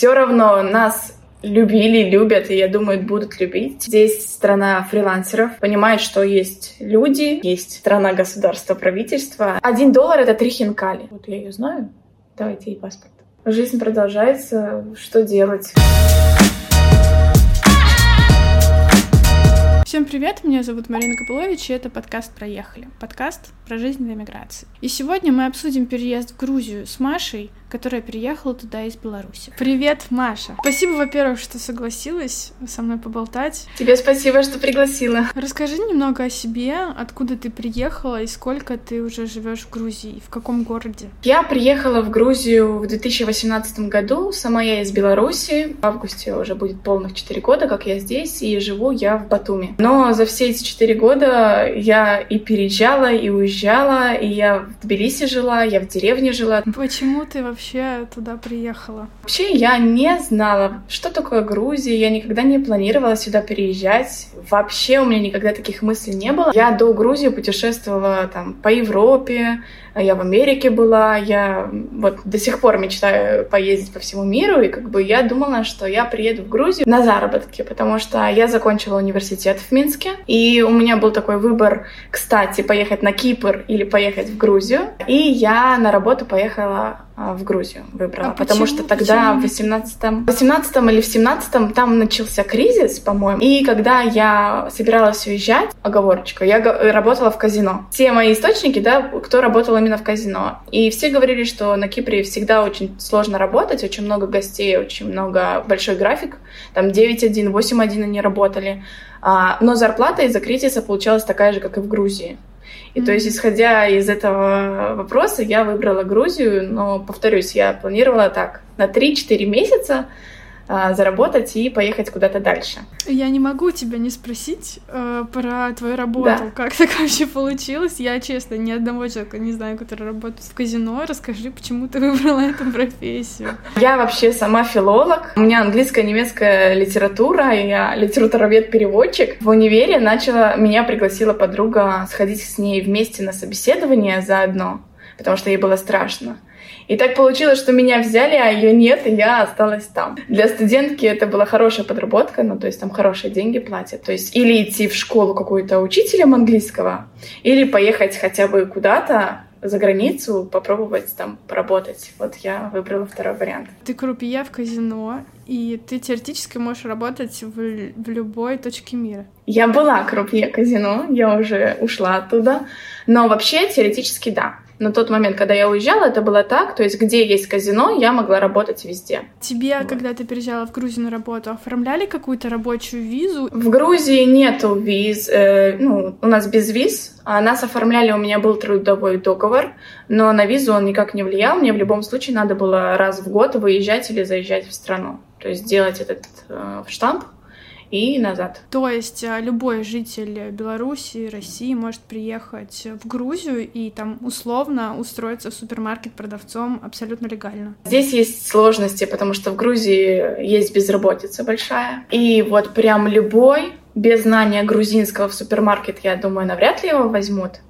все равно нас любили, любят, и, я думаю, будут любить. Здесь страна фрилансеров, понимает, что есть люди, есть страна государства, правительства. Один доллар — это три хинкали. Вот я ее знаю. Давайте ей паспорт. Жизнь продолжается. Что делать? Всем привет, меня зовут Марина Копылович, и это подкаст «Проехали». Подкаст про жизнь в эмиграции. И сегодня мы обсудим переезд в Грузию с Машей, которая переехала туда из Беларуси. Привет, Маша! Спасибо, во-первых, что согласилась со мной поболтать. Тебе спасибо, что пригласила. Расскажи немного о себе, откуда ты приехала и сколько ты уже живешь в Грузии, в каком городе? Я приехала в Грузию в 2018 году, сама я из Беларуси. В августе уже будет полных 4 года, как я здесь, и живу я в Батуми. Но за все эти 4 года я и переезжала, и уезжала, и я в Тбилиси жила, я в деревне жила. Почему ты вообще вообще туда приехала? Вообще я не знала, что такое Грузия, я никогда не планировала сюда переезжать. Вообще у меня никогда таких мыслей не было. Я до Грузии путешествовала там по Европе, я в Америке была, я вот до сих пор мечтаю поездить по всему миру, и как бы я думала, что я приеду в Грузию на заработки, потому что я закончила университет в Минске, и у меня был такой выбор, кстати, поехать на Кипр или поехать в Грузию, и я на работу поехала в Грузию выбрала, а потому что тогда почему? в 18 18 или в 17 там начался кризис, по-моему, и когда я собиралась уезжать, оговорочка, я работала в казино. Все мои источники, да, кто работал именно в казино, и все говорили, что на Кипре всегда очень сложно работать, очень много гостей, очень много, большой график, там 9-1, 8-1 они работали, а, но зарплата из-за кризиса получалась такая же, как и в Грузии. И mm-hmm. то есть, исходя из этого вопроса, я выбрала Грузию, но, повторюсь, я планировала так, на 3-4 месяца заработать и поехать куда-то дальше. Я не могу тебя не спросить э, про твою работу. Да. Как так вообще получилось? Я, честно, ни одного человека не знаю, который работает в казино. Расскажи, почему ты выбрала эту профессию? Я вообще сама филолог. У меня английская, немецкая литература, и я литературовед-переводчик. В универе начала, меня пригласила подруга сходить с ней вместе на собеседование заодно, потому что ей было страшно. И так получилось, что меня взяли, а ее нет, и я осталась там. Для студентки это была хорошая подработка, ну, то есть там хорошие деньги платят. То есть или идти в школу какую-то учителем английского, или поехать хотя бы куда-то, за границу, попробовать там поработать. Вот я выбрала второй вариант. Ты крупье в казино, и ты теоретически можешь работать в, в любой точке мира. Я была крупье казино, я уже ушла оттуда, но вообще теоретически да на тот момент, когда я уезжала, это было так, то есть где есть казино, я могла работать везде. Тебе, вот. когда ты приезжала в Грузию на работу, оформляли какую-то рабочую визу? В Грузии нету виз, э, ну, у нас без виз, а нас оформляли, у меня был трудовой договор, но на визу он никак не влиял, мне в любом случае надо было раз в год выезжать или заезжать в страну, то есть делать этот э, штамп, и назад. То есть а, любой житель Беларуси, России может приехать в Грузию и там условно устроиться в супермаркет продавцом абсолютно легально. Здесь есть сложности, потому что в Грузии есть безработица большая. И вот прям любой без знания грузинского в супермаркет, я думаю, навряд ли его возьмут.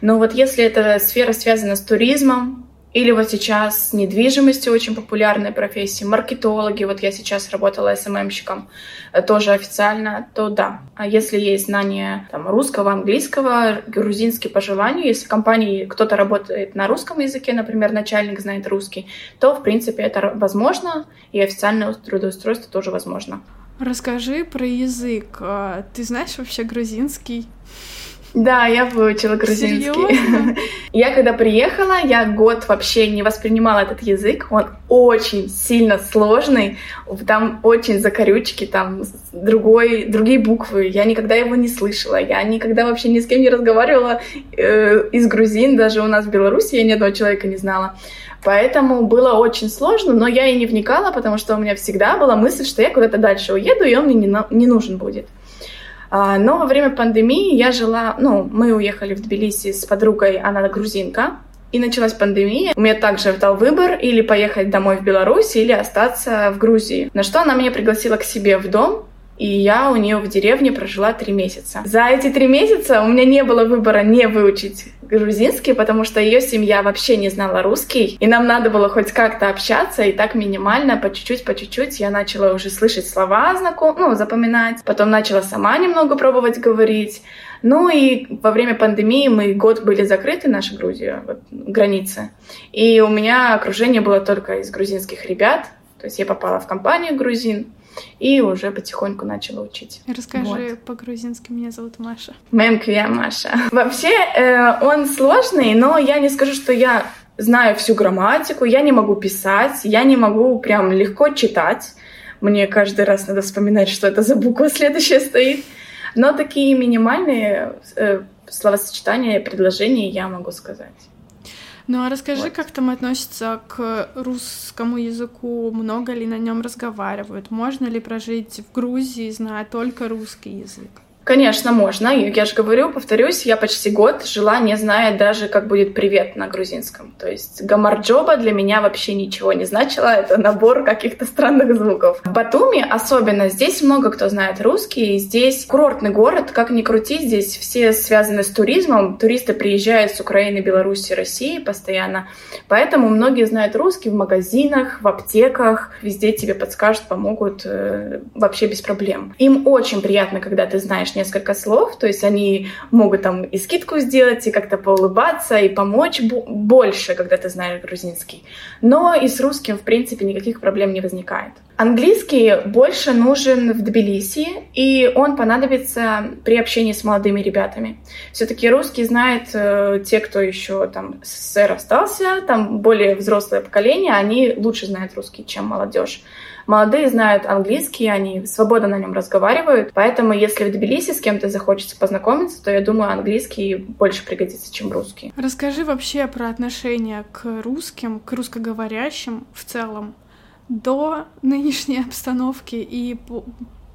Но вот если эта сфера связана с туризмом, или вот сейчас с недвижимостью очень популярная профессия, маркетологи, вот я сейчас работала СММщиком, э, тоже официально, то да. А если есть знание там, русского, английского, грузинский по желанию, если в компании кто-то работает на русском языке, например, начальник знает русский, то, в принципе, это возможно, и официальное трудоустройство тоже возможно. Расскажи про язык. А, ты знаешь вообще грузинский? Да, я выучила грузинский. Серьезно? Я когда приехала, я год вообще не воспринимала этот язык. Он очень сильно сложный. Там очень закорючки, там другой, другие буквы. Я никогда его не слышала. Я никогда вообще ни с кем не разговаривала э, из грузин. Даже у нас в Беларуси я ни одного человека не знала. Поэтому было очень сложно, но я и не вникала, потому что у меня всегда была мысль, что я куда-то дальше уеду, и он мне не, не нужен будет. А, но во время пандемии я жила, ну, мы уехали в Тбилиси с подругой, она грузинка, и началась пандемия. У меня также дал выбор или поехать домой в Беларусь, или остаться в Грузии. На что она меня пригласила к себе в дом, и я у нее в деревне прожила три месяца. За эти три месяца у меня не было выбора не выучить грузинский, потому что ее семья вообще не знала русский, и нам надо было хоть как-то общаться, и так минимально, по чуть-чуть, по чуть-чуть я начала уже слышать слова знаком, ну, запоминать, потом начала сама немного пробовать говорить, ну и во время пандемии мы год были закрыты, наша Грузия, вот, границы. И у меня окружение было только из грузинских ребят. То есть я попала в компанию грузин и уже потихоньку начала учить. Расскажи вот. по-грузински, меня зовут Маша. Мемквия Маша. Вообще э, он сложный, но я не скажу, что я знаю всю грамматику, я не могу писать, я не могу прям легко читать. Мне каждый раз надо вспоминать, что это за буква следующая стоит. Но такие минимальные э, словосочетания, предложения я могу сказать. Ну а расскажи, вот. как там относятся к русскому языку, много ли на нем разговаривают, можно ли прожить в Грузии, зная только русский язык? Конечно, можно. Я же говорю, повторюсь, я почти год жила, не зная даже, как будет привет на грузинском. То есть гамарджоба для меня вообще ничего не значило. Это набор каких-то странных звуков. В Батуми особенно, здесь много кто знает русский. Здесь курортный город, как ни крути, здесь все связаны с туризмом. Туристы приезжают с Украины, Беларуси, России постоянно. Поэтому многие знают русский в магазинах, в аптеках. Везде тебе подскажут, помогут э, вообще без проблем. Им очень приятно, когда ты знаешь знаешь несколько слов, то есть они могут там и скидку сделать, и как-то поулыбаться, и помочь больше, когда ты знаешь грузинский. Но и с русским, в принципе, никаких проблем не возникает. Английский больше нужен в Тбилиси, и он понадобится при общении с молодыми ребятами. Все-таки русский знает э, те, кто еще там СССР остался, там более взрослое поколение, они лучше знают русский, чем молодежь. Молодые знают английский, они свободно на нем разговаривают, поэтому если в Тбилиси с кем-то захочется познакомиться, то я думаю, английский больше пригодится, чем русский. Расскажи вообще про отношение к русским, к русскоговорящим в целом до нынешней обстановки и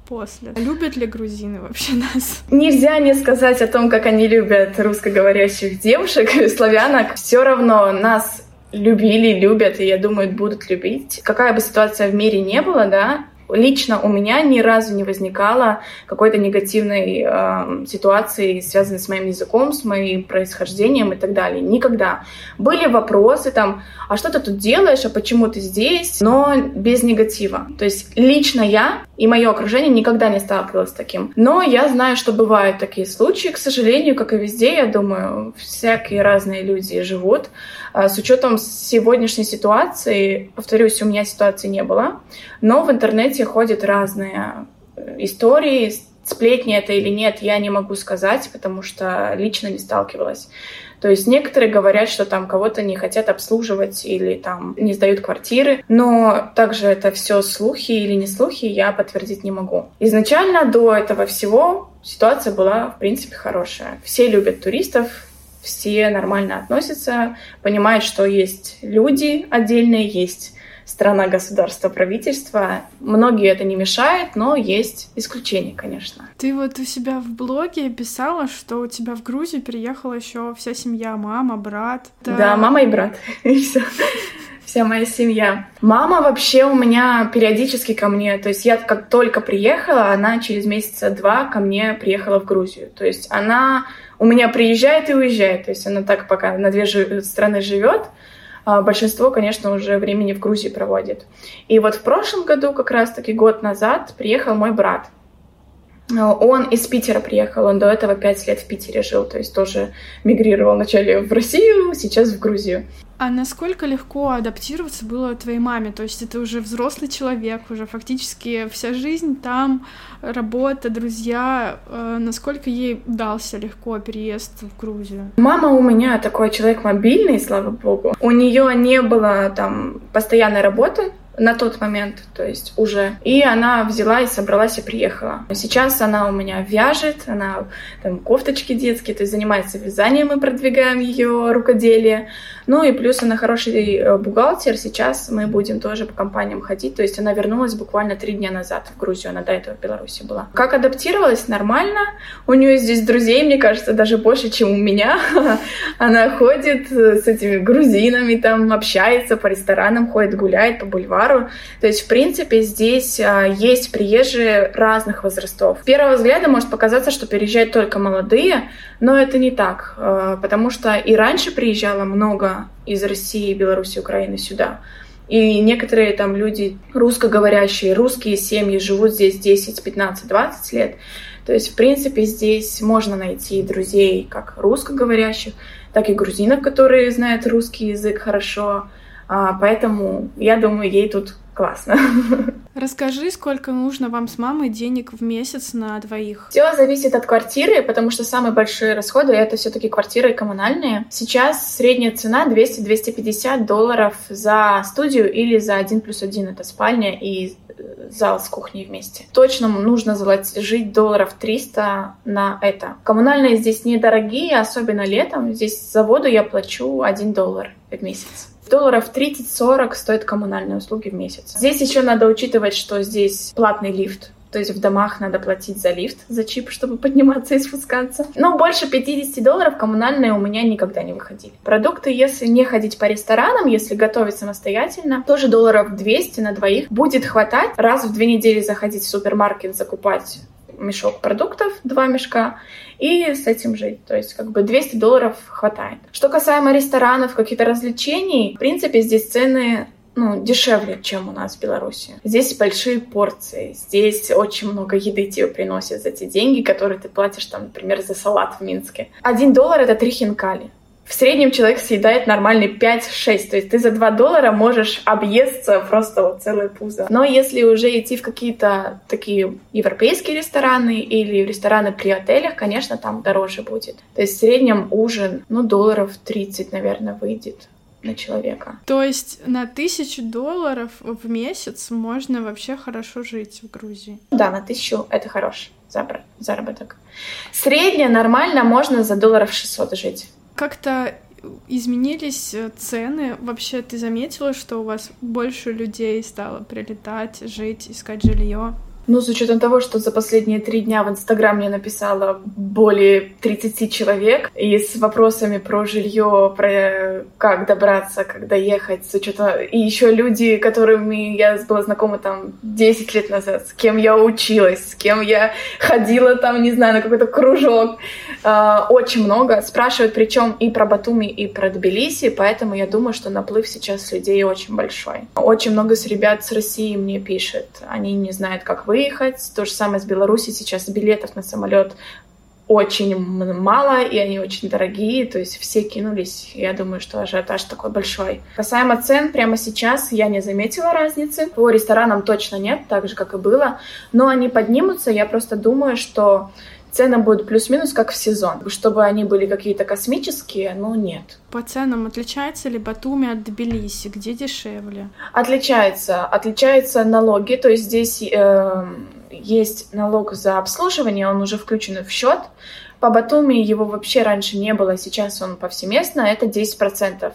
после. Любят ли грузины вообще нас? Нельзя не сказать о том, как они любят русскоговорящих девушек, славянок. Все равно нас любили, любят, и я думаю, будут любить. Какая бы ситуация в мире не была, да, лично у меня ни разу не возникало какой-то негативной э, ситуации, связанной с моим языком, с моим происхождением и так далее. Никогда. Были вопросы там, а что ты тут делаешь, а почему ты здесь, но без негатива. То есть лично я и мое окружение никогда не сталкивалось с таким. Но я знаю, что бывают такие случаи, к сожалению, как и везде, я думаю, всякие разные люди живут. А, с учетом сегодняшней ситуации, повторюсь, у меня ситуации не было, но в интернете ходят разные э, истории, сплетни это или нет, я не могу сказать, потому что лично не сталкивалась. То есть некоторые говорят, что там кого-то не хотят обслуживать или там не сдают квартиры, но также это все слухи или не слухи, я подтвердить не могу. Изначально до этого всего ситуация была, в принципе, хорошая. Все любят туристов, все нормально относятся, понимают, что есть люди отдельные, есть страна, государство, правительство. Многие это не мешает, но есть исключения, конечно. Ты вот у себя в блоге писала, что у тебя в Грузию переехала еще вся семья, мама, брат. Да, да мама и брат. И все вся моя семья. Мама вообще у меня периодически ко мне, то есть я как только приехала, она через месяца два ко мне приехала в Грузию. То есть она у меня приезжает и уезжает, то есть она так пока на две страны живет, большинство, конечно, уже времени в Грузии проводит. И вот в прошлом году, как раз-таки год назад, приехал мой брат. Он из Питера приехал, он до этого пять лет в Питере жил, то есть тоже мигрировал вначале в Россию, сейчас в Грузию. А насколько легко адаптироваться было твоей маме? То есть это уже взрослый человек, уже фактически вся жизнь там, работа, друзья. Э, насколько ей дался легко переезд в Грузию? Мама у меня такой человек мобильный, слава богу. У нее не было там постоянной работы, на тот момент, то есть уже. И она взяла и собралась и приехала. Сейчас она у меня вяжет, она там кофточки детские, то есть занимается вязанием, мы продвигаем ее рукоделие. Ну и плюс она хороший э, бухгалтер, сейчас мы будем тоже по компаниям ходить, то есть она вернулась буквально три дня назад в Грузию, она до этого в Беларуси была. Как адаптировалась? Нормально. У нее здесь друзей, мне кажется, даже больше, чем у меня. Она ходит с этими грузинами, там общается по ресторанам, ходит гуляет по бульвару пару. То есть, в принципе, здесь а, есть приезжие разных возрастов. С первого взгляда может показаться, что переезжают только молодые, но это не так, а, потому что и раньше приезжало много из России, Беларуси, Украины сюда. И некоторые там люди русскоговорящие, русские семьи живут здесь 10, 15, 20 лет. То есть, в принципе, здесь можно найти друзей как русскоговорящих, так и грузинов, которые знают русский язык хорошо. А, поэтому я думаю, ей тут классно. Расскажи, сколько нужно вам с мамой денег в месяц на двоих? Все зависит от квартиры, потому что самые большие расходы это все-таки квартиры коммунальные. Сейчас средняя цена 200-250 долларов за студию или за один плюс один. Это спальня и э, зал с кухней вместе. Точно нужно жить долларов 300 на это. Коммунальные здесь недорогие, особенно летом. Здесь за воду я плачу 1 доллар в месяц долларов 30-40 стоят коммунальные услуги в месяц. Здесь еще надо учитывать, что здесь платный лифт, то есть в домах надо платить за лифт, за чип, чтобы подниматься и спускаться. Но больше 50 долларов коммунальные у меня никогда не выходили. Продукты, если не ходить по ресторанам, если готовить самостоятельно, тоже долларов 200 на двоих будет хватать. Раз в две недели заходить в супермаркет, закупать мешок продуктов, два мешка, и с этим жить. То есть как бы 200 долларов хватает. Что касаемо ресторанов, каких-то развлечений, в принципе, здесь цены ну, дешевле, чем у нас в Беларуси. Здесь большие порции, здесь очень много еды тебе приносят за те деньги, которые ты платишь, там, например, за салат в Минске. Один доллар — это три хинкали. В среднем человек съедает нормальный 5-6, то есть ты за 2 доллара можешь объесться просто вот целое пузо. Но если уже идти в какие-то такие европейские рестораны или рестораны при отелях, конечно, там дороже будет. То есть в среднем ужин, ну, долларов 30, наверное, выйдет на человека. То есть на тысячу долларов в месяц можно вообще хорошо жить в Грузии? Да, на тысячу это хороший заработок. Средняя нормально можно за долларов 600 жить как-то изменились э, цены? Вообще ты заметила, что у вас больше людей стало прилетать, жить, искать жилье? Ну, с учетом того, что за последние три дня в Инстаграм мне написало более 30 человек, и с вопросами про жилье, про как добраться, как доехать, с учетом... И еще люди, которыми я была знакома там 10 лет назад, с кем я училась, с кем я ходила там, не знаю, на какой-то кружок. Э, очень много. Спрашивают причем и про Батуми, и про Тбилиси, поэтому я думаю, что наплыв сейчас людей очень большой. Очень много с ребят с России мне пишет. Они не знают, как выехать. То же самое с Беларуси. Сейчас билетов на самолет очень мало, и они очень дорогие, то есть все кинулись. Я думаю, что ажиотаж такой большой. Касаемо цен, прямо сейчас я не заметила разницы. По ресторанам точно нет, так же, как и было. Но они поднимутся. Я просто думаю, что цены будут плюс-минус как в сезон. Чтобы они были какие-то космические, ну нет. По ценам отличается ли Батуми от Тбилиси? Где дешевле? Отличается. Отличаются налоги, то есть здесь э, есть налог за обслуживание, он уже включен в счет. По Батуми его вообще раньше не было, сейчас он повсеместно, это 10%.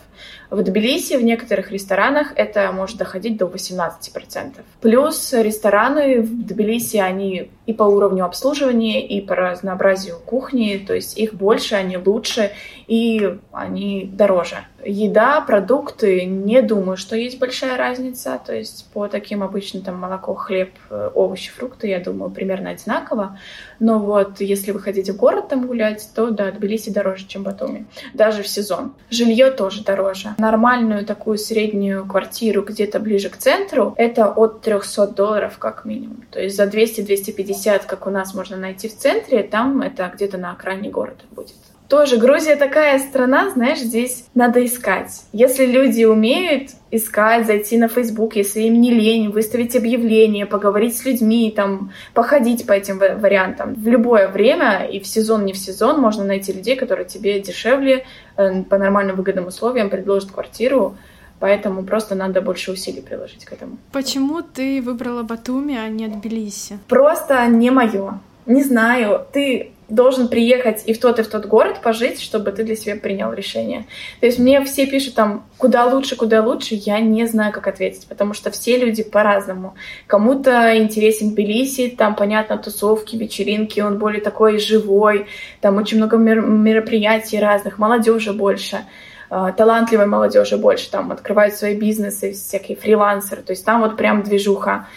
В Тбилиси в некоторых ресторанах это может доходить до 18%. Плюс рестораны в Тбилиси, они и по уровню обслуживания, и по разнообразию кухни, то есть их больше, они лучше, и они дороже. Еда, продукты, не думаю, что есть большая разница, то есть по таким обычным там молоко, хлеб, овощи, фрукты, я думаю, примерно одинаково. Но вот если вы хотите в город там гулять, то да, Тбилиси дороже, чем Батуми, даже в сезон. Жилье тоже дороже нормальную такую среднюю квартиру где-то ближе к центру, это от 300 долларов как минимум. То есть за 200-250, как у нас можно найти в центре, там это где-то на окраине города будет. Тоже Грузия такая страна, знаешь, здесь надо искать. Если люди умеют искать, зайти на Facebook, если им не лень, выставить объявление, поговорить с людьми, там, походить по этим вариантам. В любое время, и в сезон, не в сезон, можно найти людей, которые тебе дешевле, э, по нормальным выгодным условиям предложат квартиру, Поэтому просто надо больше усилий приложить к этому. Почему ты выбрала Батуми, а не Тбилиси? Просто не мое. Не знаю. Ты должен приехать и в тот, и в тот город пожить, чтобы ты для себя принял решение. То есть мне все пишут там, куда лучше, куда лучше, я не знаю, как ответить, потому что все люди по-разному. Кому-то интересен Тбилиси, там, понятно, тусовки, вечеринки, он более такой живой, там очень много мероприятий разных, молодежи больше. э, талантливой молодежи больше, там открывают свои бизнесы, всякие фрилансеры, то есть там вот прям движуха.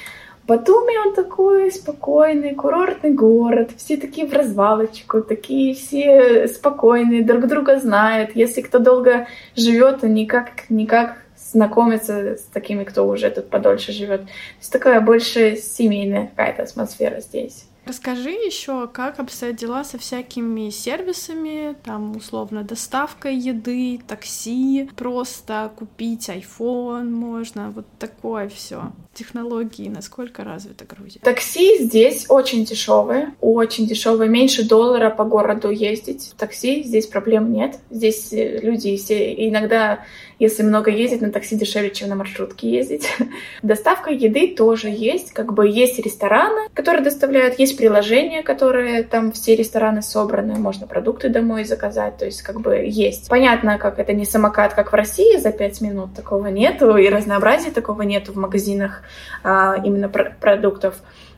Батуми он такой спокойный, курортный город, все такие в развалочку, такие все спокойные, друг друга знают. Если кто долго живет, то никак, никак знакомиться с такими, кто уже тут подольше живет. То есть такая больше семейная какая-то атмосфера здесь. Расскажи еще, как обстоят дела со всякими сервисами, там, условно, доставка еды, такси, просто купить iPhone можно, вот такое все. Технологии, насколько развита Грузия? Такси здесь очень дешевые, очень дешевые, меньше доллара по городу ездить. Такси здесь проблем нет. Здесь э, люди иногда если много ездить на такси дешевле, чем на маршрутке ездить. Доставка еды тоже есть. Как бы есть рестораны, которые доставляют, есть приложения, которые там все рестораны собраны, можно продукты домой заказать, то есть как бы есть. Понятно, как это не самокат, как в России за 5 минут, такого нету, и разнообразия такого нету в магазинах а, именно пр продуктов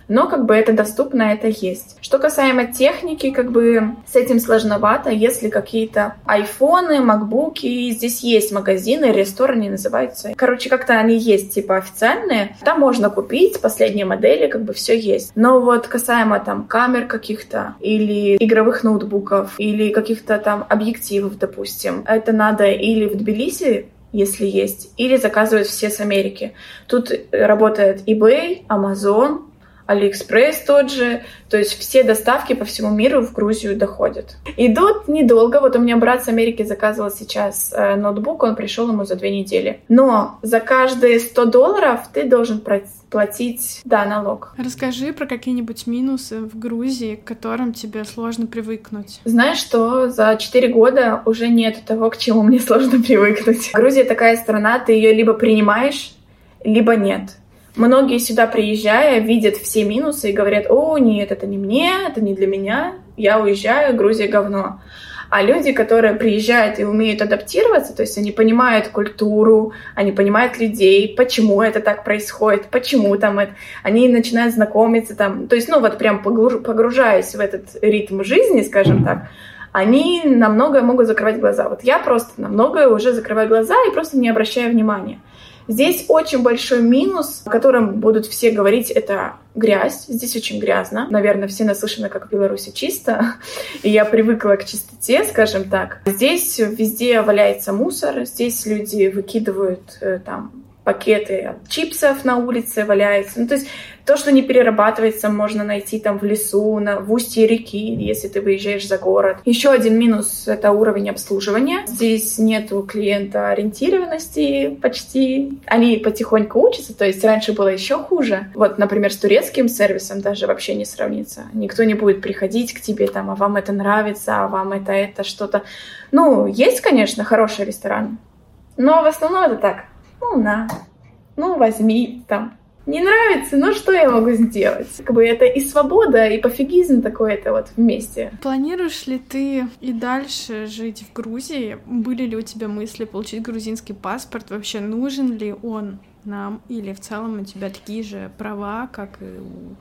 но как бы это доступно, это есть. Что касаемо техники, как бы с этим сложновато, если какие-то айфоны, макбуки, здесь есть магазины, рестораны называются. Короче, как-то они есть, типа, официальные. Там можно купить последние модели, как бы все есть. Но вот касаемо там камер каких-то или игровых ноутбуков или каких-то там объективов, допустим, это надо или в Тбилиси если есть, или заказывают все с Америки. Тут работает eBay, Amazon, AliExpress тот же. То есть все доставки по всему миру в Грузию доходят. Идут недолго. Вот у меня брат с Америки заказывал сейчас э, ноутбук, он пришел ему за две недели. Но за каждые 100 долларов ты должен платить, да, налог. Расскажи про какие-нибудь минусы в Грузии, к которым тебе сложно привыкнуть. Знаешь, что за 4 года уже нет того, к чему мне сложно привыкнуть. Грузия такая страна, ты ее либо принимаешь, либо нет. Многие сюда приезжая видят все минусы и говорят, о, нет, это не мне, это не для меня, я уезжаю, Грузия говно. А люди, которые приезжают и умеют адаптироваться, то есть они понимают культуру, они понимают людей, почему это так происходит, почему там это, они начинают знакомиться там, то есть, ну вот прям погружаясь в этот ритм жизни, скажем так, они на многое могут закрывать глаза. Вот я просто на многое уже закрываю глаза и просто не обращаю внимания. Здесь очень большой минус, о котором будут все говорить, это грязь. Здесь очень грязно. Наверное, все наслышаны, как в Беларуси чисто. И я привыкла к чистоте, скажем так. Здесь везде валяется мусор. Здесь люди выкидывают э, там пакеты чипсов на улице валяются. Ну, то есть то, что не перерабатывается, можно найти там в лесу, на, в устье реки, если ты выезжаешь за город. Еще один минус — это уровень обслуживания. Здесь нету клиента ориентированности почти. Они потихоньку учатся, то есть раньше было еще хуже. Вот, например, с турецким сервисом даже вообще не сравнится. Никто не будет приходить к тебе там, а вам это нравится, а вам это, это, что-то. Ну, есть, конечно, хороший ресторан, но в основном это так, ну, на, ну, возьми, там, не нравится, ну что я могу сделать? Как бы это и свобода, и пофигизм такой это вот вместе. Планируешь ли ты и дальше жить в Грузии? Были ли у тебя мысли получить грузинский паспорт? Вообще нужен ли он нам? Или в целом у тебя такие же права, как и у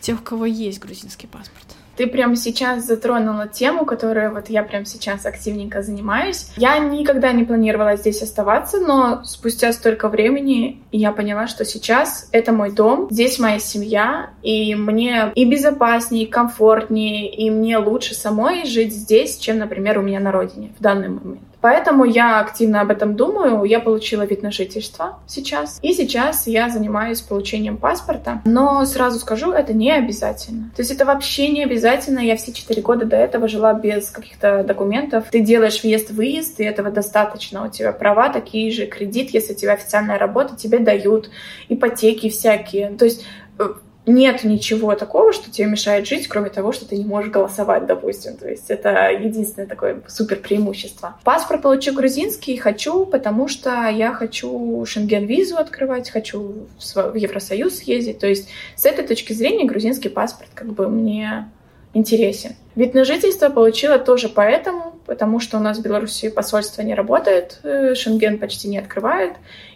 тех, у кого есть грузинский паспорт? Ты прямо сейчас затронула тему, которую вот я прямо сейчас активненько занимаюсь. Я никогда не планировала здесь оставаться, но спустя столько времени я поняла, что сейчас это мой дом, здесь моя семья, и мне и безопаснее, и комфортнее, и мне лучше самой жить здесь, чем, например, у меня на родине в данный момент. Поэтому я активно об этом думаю. Я получила вид на жительство сейчас. И сейчас я занимаюсь получением паспорта. Но сразу скажу, это не обязательно. То есть это вообще не обязательно. Я все четыре года до этого жила без каких-то документов. Ты делаешь въезд-выезд, и этого достаточно. У тебя права такие же, кредит, если у тебя официальная работа, тебе дают, ипотеки всякие. То есть э, нет ничего такого, что тебе мешает жить, кроме того, что ты не можешь голосовать, допустим. То есть это единственное такое супер преимущество. Паспорт получу грузинский хочу, потому что я хочу шенген-визу открывать, хочу в Евросоюз ездить. То есть с этой точки зрения грузинский паспорт как бы мне интересен. Вид на жительство получила тоже поэтому, потому что у нас в Беларуси посольство не работает, э, Шенген почти не открывает,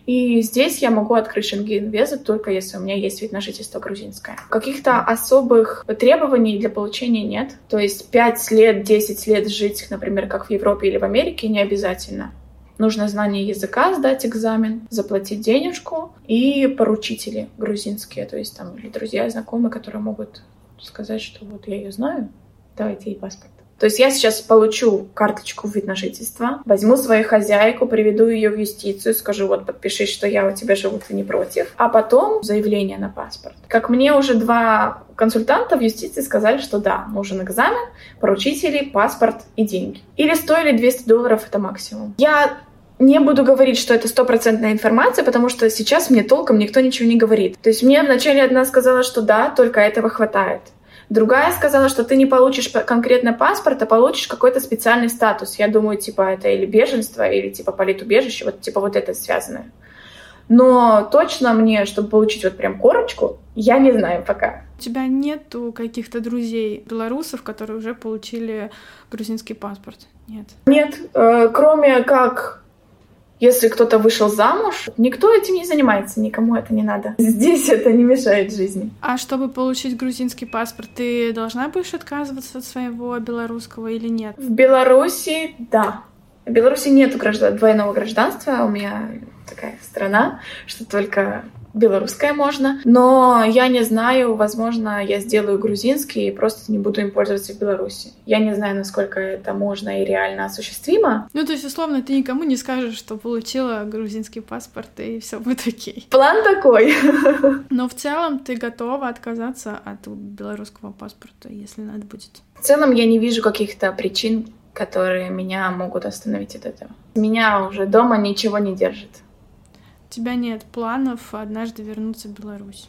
и здесь я могу открыть шенген-визу только если у меня есть вид на жительство грузинское. Каких-то особых требований для получения нет. То есть 5 лет, 10 лет жить, например, как в Европе или в Америке, не обязательно. Нужно знание языка, сдать экзамен, заплатить денежку и поручители грузинские, то есть там или друзья, знакомые, которые могут сказать, что вот я ее знаю, давайте ей паспорт. То есть я сейчас получу карточку в вид на жительство, возьму свою хозяйку, приведу ее в юстицию, скажу, вот подпиши, что я у тебя живу, ты не против. А потом заявление на паспорт. Как мне уже два консультанта в юстиции сказали, что да, нужен экзамен, поручители, паспорт и деньги. Или стоили 200 долларов, это максимум. Я не буду говорить, что это стопроцентная информация, потому что сейчас мне толком никто ничего не говорит. То есть мне вначале одна сказала, что да, только этого хватает. Другая сказала, что ты не получишь конкретно паспорт, а получишь какой-то специальный статус. Я думаю, типа, это или беженство, или типа политубежище, вот типа вот это связанное. Но точно мне, чтобы получить вот прям корочку, я не знаю пока. У тебя нету каких-то друзей белорусов, которые уже получили грузинский паспорт? Нет. Нет, э, кроме как если кто-то вышел замуж, никто этим не занимается, никому это не надо. Здесь это не мешает жизни. А чтобы получить грузинский паспорт, ты должна будешь отказываться от своего белорусского или нет? В Беларуси, да. В Беларуси нет граждан, двойного гражданства. У меня такая страна, что только белорусское можно, но я не знаю, возможно, я сделаю грузинский и просто не буду им пользоваться в Беларуси. Я не знаю, насколько это можно и реально осуществимо. Ну, то есть, условно, ты никому не скажешь, что получила грузинский паспорт, и все будет окей. План такой. Но в целом ты готова отказаться от белорусского паспорта, если надо будет? В целом я не вижу каких-то причин, которые меня могут остановить от этого. Меня уже дома ничего не держит тебя нет планов однажды вернуться в Беларусь?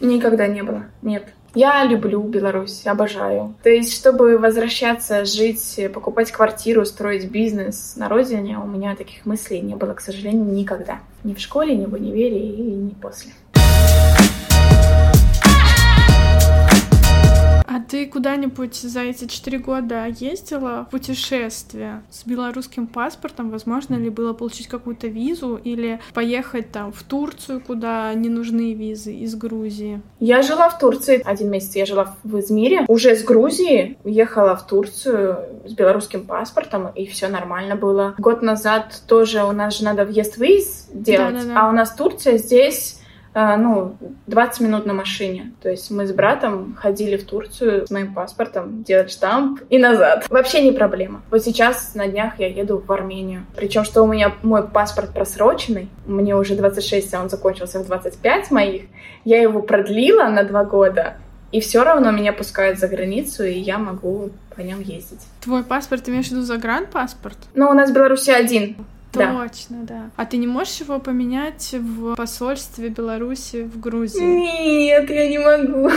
Никогда не было, нет. Я люблю Беларусь, обожаю. То есть, чтобы возвращаться, жить, покупать квартиру, строить бизнес на родине, у меня таких мыслей не было, к сожалению, никогда. Ни в школе, ни в универе и ни после. Ты куда-нибудь за эти четыре года ездила в путешествие с белорусским паспортом? Возможно ли было получить какую-то визу или поехать там в Турцию, куда не нужны визы из Грузии? Я жила в Турции один месяц. Я жила в Измире. Уже с Грузии уехала в Турцию с белорусским паспортом, и все нормально было. Год назад тоже у нас же надо въезд-выезд делать, да, да, да. а у нас Турция здесь ну, 20 минут на машине. То есть мы с братом ходили в Турцию с моим паспортом, делать штамп и назад. Вообще не проблема. Вот сейчас на днях я еду в Армению. Причем, что у меня мой паспорт просроченный, мне уже 26, а он закончился в 25 моих. Я его продлила на два года, и все равно меня пускают за границу, и я могу по нем ездить. Твой паспорт, ты имеешь в виду загранпаспорт? Ну, у нас в Беларуси один. Точно, да. да. А ты не можешь его поменять в посольстве Беларуси в Грузии? Нет, я не могу.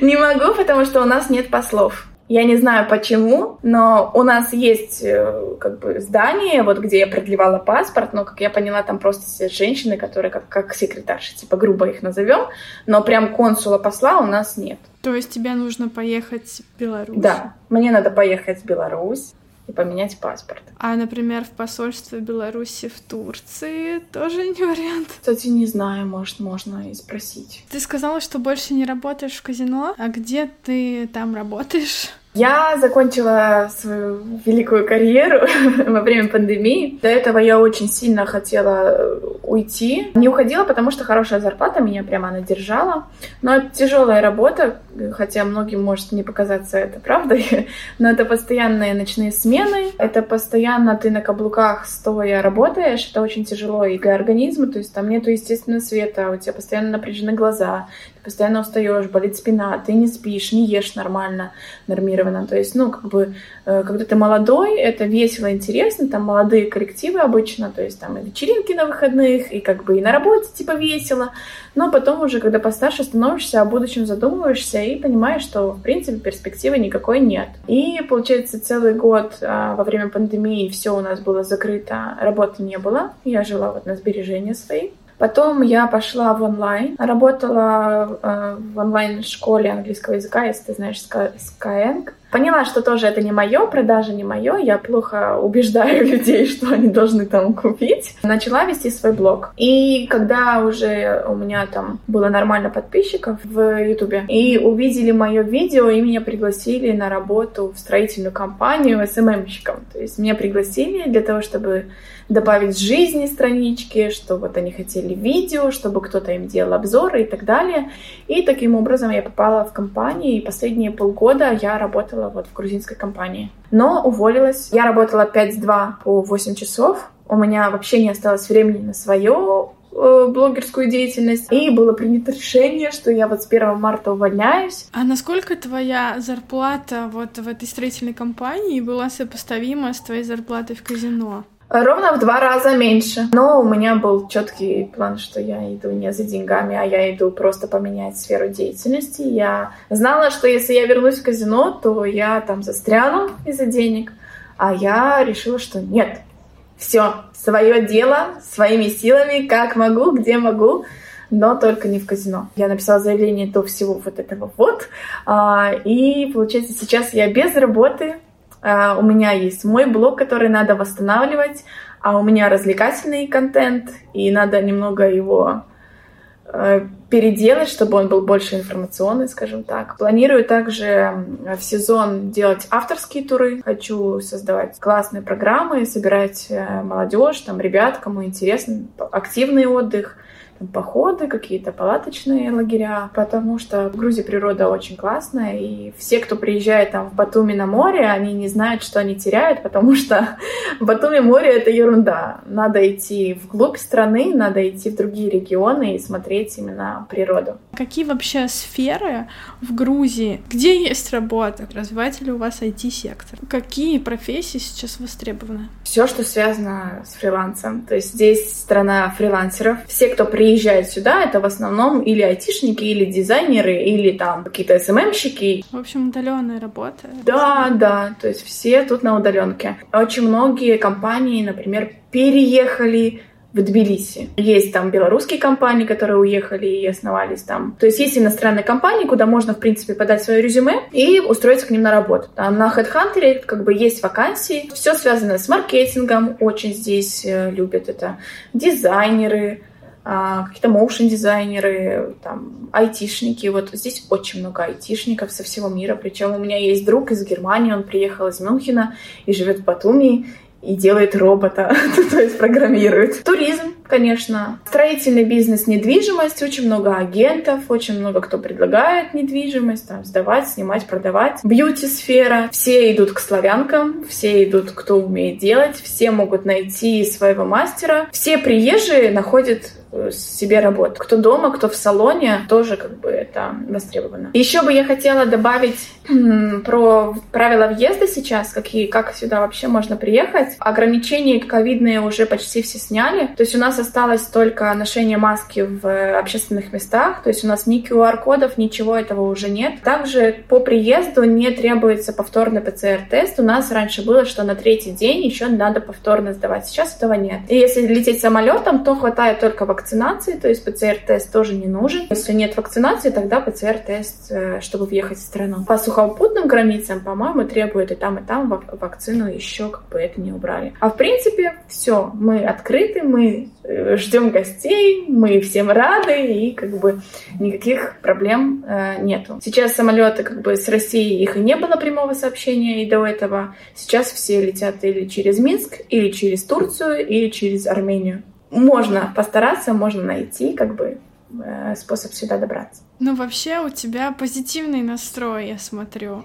не могу, потому что у нас нет послов. Я не знаю почему, но у нас есть э, как бы здание, вот где я продлевала паспорт, но, как я поняла, там просто все женщины, которые как, как секретарши, типа грубо их назовем, но прям консула посла у нас нет. То есть тебе нужно поехать в Беларусь? Да, мне надо поехать в Беларусь, и поменять паспорт. А, например, в посольстве Беларуси в Турции тоже не вариант? Кстати, не знаю, может, можно и спросить. Ты сказала, что больше не работаешь в казино, а где ты там работаешь? Я закончила свою великую карьеру во время пандемии. До этого я очень сильно хотела э, уйти. Не уходила, потому что хорошая зарплата меня прямо она держала. Но тяжелая работа, хотя многим может не показаться это правдой, но это постоянные ночные смены, это постоянно ты на каблуках стоя работаешь, это очень тяжело и для организма, то есть там нету естественного света, у тебя постоянно напряжены глаза, постоянно устаешь, болит спина, ты не спишь, не ешь нормально, нормированно. То есть, ну, как бы, э, когда ты молодой, это весело, интересно, там молодые коллективы обычно, то есть там и вечеринки на выходных, и как бы и на работе типа весело. Но потом уже, когда постарше становишься, о будущем задумываешься и понимаешь, что, в принципе, перспективы никакой нет. И, получается, целый год а, во время пандемии все у нас было закрыто, работы не было. Я жила вот на сбережения свои. Потом я пошла в онлайн, работала э, в онлайн-школе английского языка, если ты знаешь Skyeng. Поняла, что тоже это не мое, продажа не мое, я плохо убеждаю людей, что они должны там купить. Начала вести свой блог. И когда уже у меня там было нормально подписчиков в Ютубе, и увидели мое видео, и меня пригласили на работу в строительную компанию СММщиком. То есть меня пригласили для того, чтобы добавить жизни странички, что вот они хотели видео, чтобы кто-то им делал обзоры и так далее. И таким образом я попала в компанию, и последние полгода я работала вот в грузинской компании. Но уволилась. Я работала 5-2 по 8 часов. У меня вообще не осталось времени на свое э, блогерскую деятельность. И было принято решение, что я вот с 1 марта увольняюсь. А насколько твоя зарплата вот в этой строительной компании была сопоставима с твоей зарплатой в казино? Ровно в два раза меньше. Но у меня был четкий план, что я иду не за деньгами, а я иду просто поменять сферу деятельности. Я знала, что если я вернусь в казино, то я там застряну из-за денег. А я решила, что нет, все, свое дело, своими силами, как могу, где могу, но только не в казино. Я написала заявление до всего вот этого вот. А, и получается, сейчас я без работы, у меня есть мой блог, который надо восстанавливать, а у меня развлекательный контент, и надо немного его э, переделать, чтобы он был больше информационный, скажем так. Планирую также в сезон делать авторские туры. Хочу создавать классные программы, собирать э, молодежь, там, ребят, кому интересно, активный отдых походы, какие-то палаточные лагеря, потому что в Грузии природа очень классная, и все, кто приезжает там в Батуми на море, они не знают, что они теряют, потому что в Батуми море — это ерунда. Надо идти вглубь страны, надо идти в другие регионы и смотреть именно природу. Какие вообще сферы в Грузии, где есть работа? Развивается ли у вас IT-сектор? Какие профессии сейчас востребованы? Все, что связано с фрилансом. То есть здесь страна фрилансеров. Все, кто приезжает приезжают сюда, это в основном или айтишники, или дизайнеры, или там какие-то СММщики. В общем, удаленная работа. Да, да, то есть все тут на удаленке. Очень многие компании, например, переехали в Тбилиси. Есть там белорусские компании, которые уехали и основались там. То есть есть иностранные компании, куда можно, в принципе, подать свое резюме и устроиться к ним на работу. Там на HeadHunter как бы есть вакансии. Все связано с маркетингом, очень здесь э, любят это. Дизайнеры, какие-то моушен-дизайнеры, там, айтишники. Вот здесь очень много айтишников со всего мира. Причем у меня есть друг из Германии, он приехал из Мюнхена и живет в Батуми и делает робота, то есть программирует. Туризм, конечно. Строительный бизнес, недвижимость. Очень много агентов, очень много кто предлагает недвижимость, там, сдавать, снимать, продавать. Бьюти-сфера. Все идут к славянкам, все идут, кто умеет делать, все могут найти своего мастера. Все приезжие находят Э, себе работу. Кто дома, кто в салоне, тоже как бы это востребовано. Еще бы я хотела добавить про правила въезда сейчас, какие, как сюда вообще можно приехать. Ограничения ковидные уже почти все сняли. То есть у нас осталось только ношение маски в общественных местах. То есть у нас ни QR-кодов, ничего этого уже нет. Также по приезду не требуется повторный ПЦР-тест. У нас раньше было, что на третий день еще надо повторно сдавать. Сейчас этого нет. И если лететь самолетом, то хватает только вакцинации, то есть ПЦР-тест тоже не нужен. Если нет вакцинации, тогда ПЦР-тест, э, чтобы въехать в страну. По сухопутным границам, по-моему, требуют и там, и там вакцину еще как бы это не убрали. А в принципе, все, мы открыты, мы э, ждем гостей, мы всем рады, и как бы никаких проблем э, нету. Сейчас самолеты как бы с России, их и не было прямого сообщения и до этого. Сейчас все летят или через Минск, или через Турцию, или через Армению можно постараться, можно найти как бы э, способ сюда добраться. Ну, вообще у тебя позитивный настрой, я смотрю.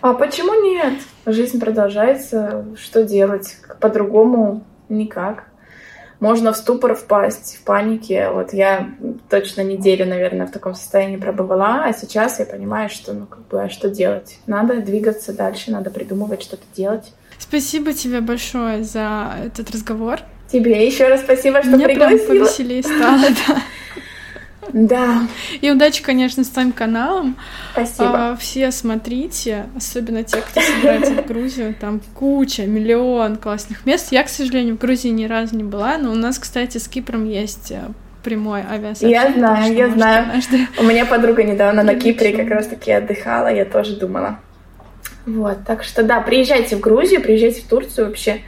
А почему нет? Жизнь продолжается. Что делать? По-другому никак. Можно в ступор впасть, в панике. Вот я точно неделю, наверное, в таком состоянии пробывала, а сейчас я понимаю, что, ну, как бы, а что делать? Надо двигаться дальше, надо придумывать, что-то делать. Спасибо тебе большое за этот разговор. Тебе еще раз спасибо, что Мне пригласила. прям повеселее стало, да. Да. И удачи, конечно, с твоим каналом. Спасибо. А, все смотрите, особенно те, кто собирается в Грузию. Там куча, миллион классных мест. Я, к сожалению, в Грузии ни разу не была, но у нас, кстати, с Кипром есть э, прямой авиасообщение. Я знаю, я знаю. Однажды... У меня подруга недавно на Кипре как раз таки отдыхала, я тоже думала Вот, так что да, приезжайте в Грузию, приезжайте в Турцию вообще.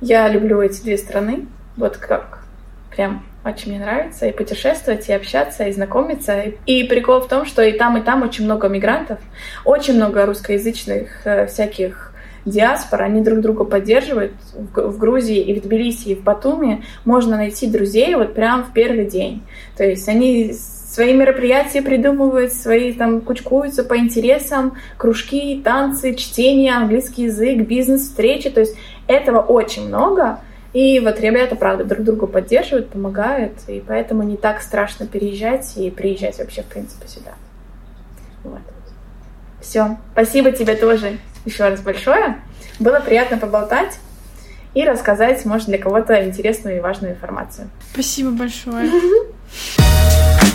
Я люблю эти две страны. Вот как прям очень мне нравится и путешествовать, и общаться, и знакомиться. И прикол в том, что и там, и там очень много мигрантов, очень много русскоязычных э, всяких диаспор, они друг друга поддерживают. В Грузии и в Тбилиси, и в Батуми можно найти друзей вот прям в первый день. То есть они свои мероприятия придумывают, свои там кучкуются по интересам, кружки, танцы, чтение, английский язык, бизнес-встречи. То есть этого очень много. И вот ребята, правда, друг друга поддерживают, помогают, и поэтому не так страшно переезжать и приезжать вообще, в принципе, сюда. Вот. Все. Спасибо тебе тоже еще раз большое. Было приятно поболтать и рассказать, может, для кого-то интересную и важную информацию. Спасибо большое.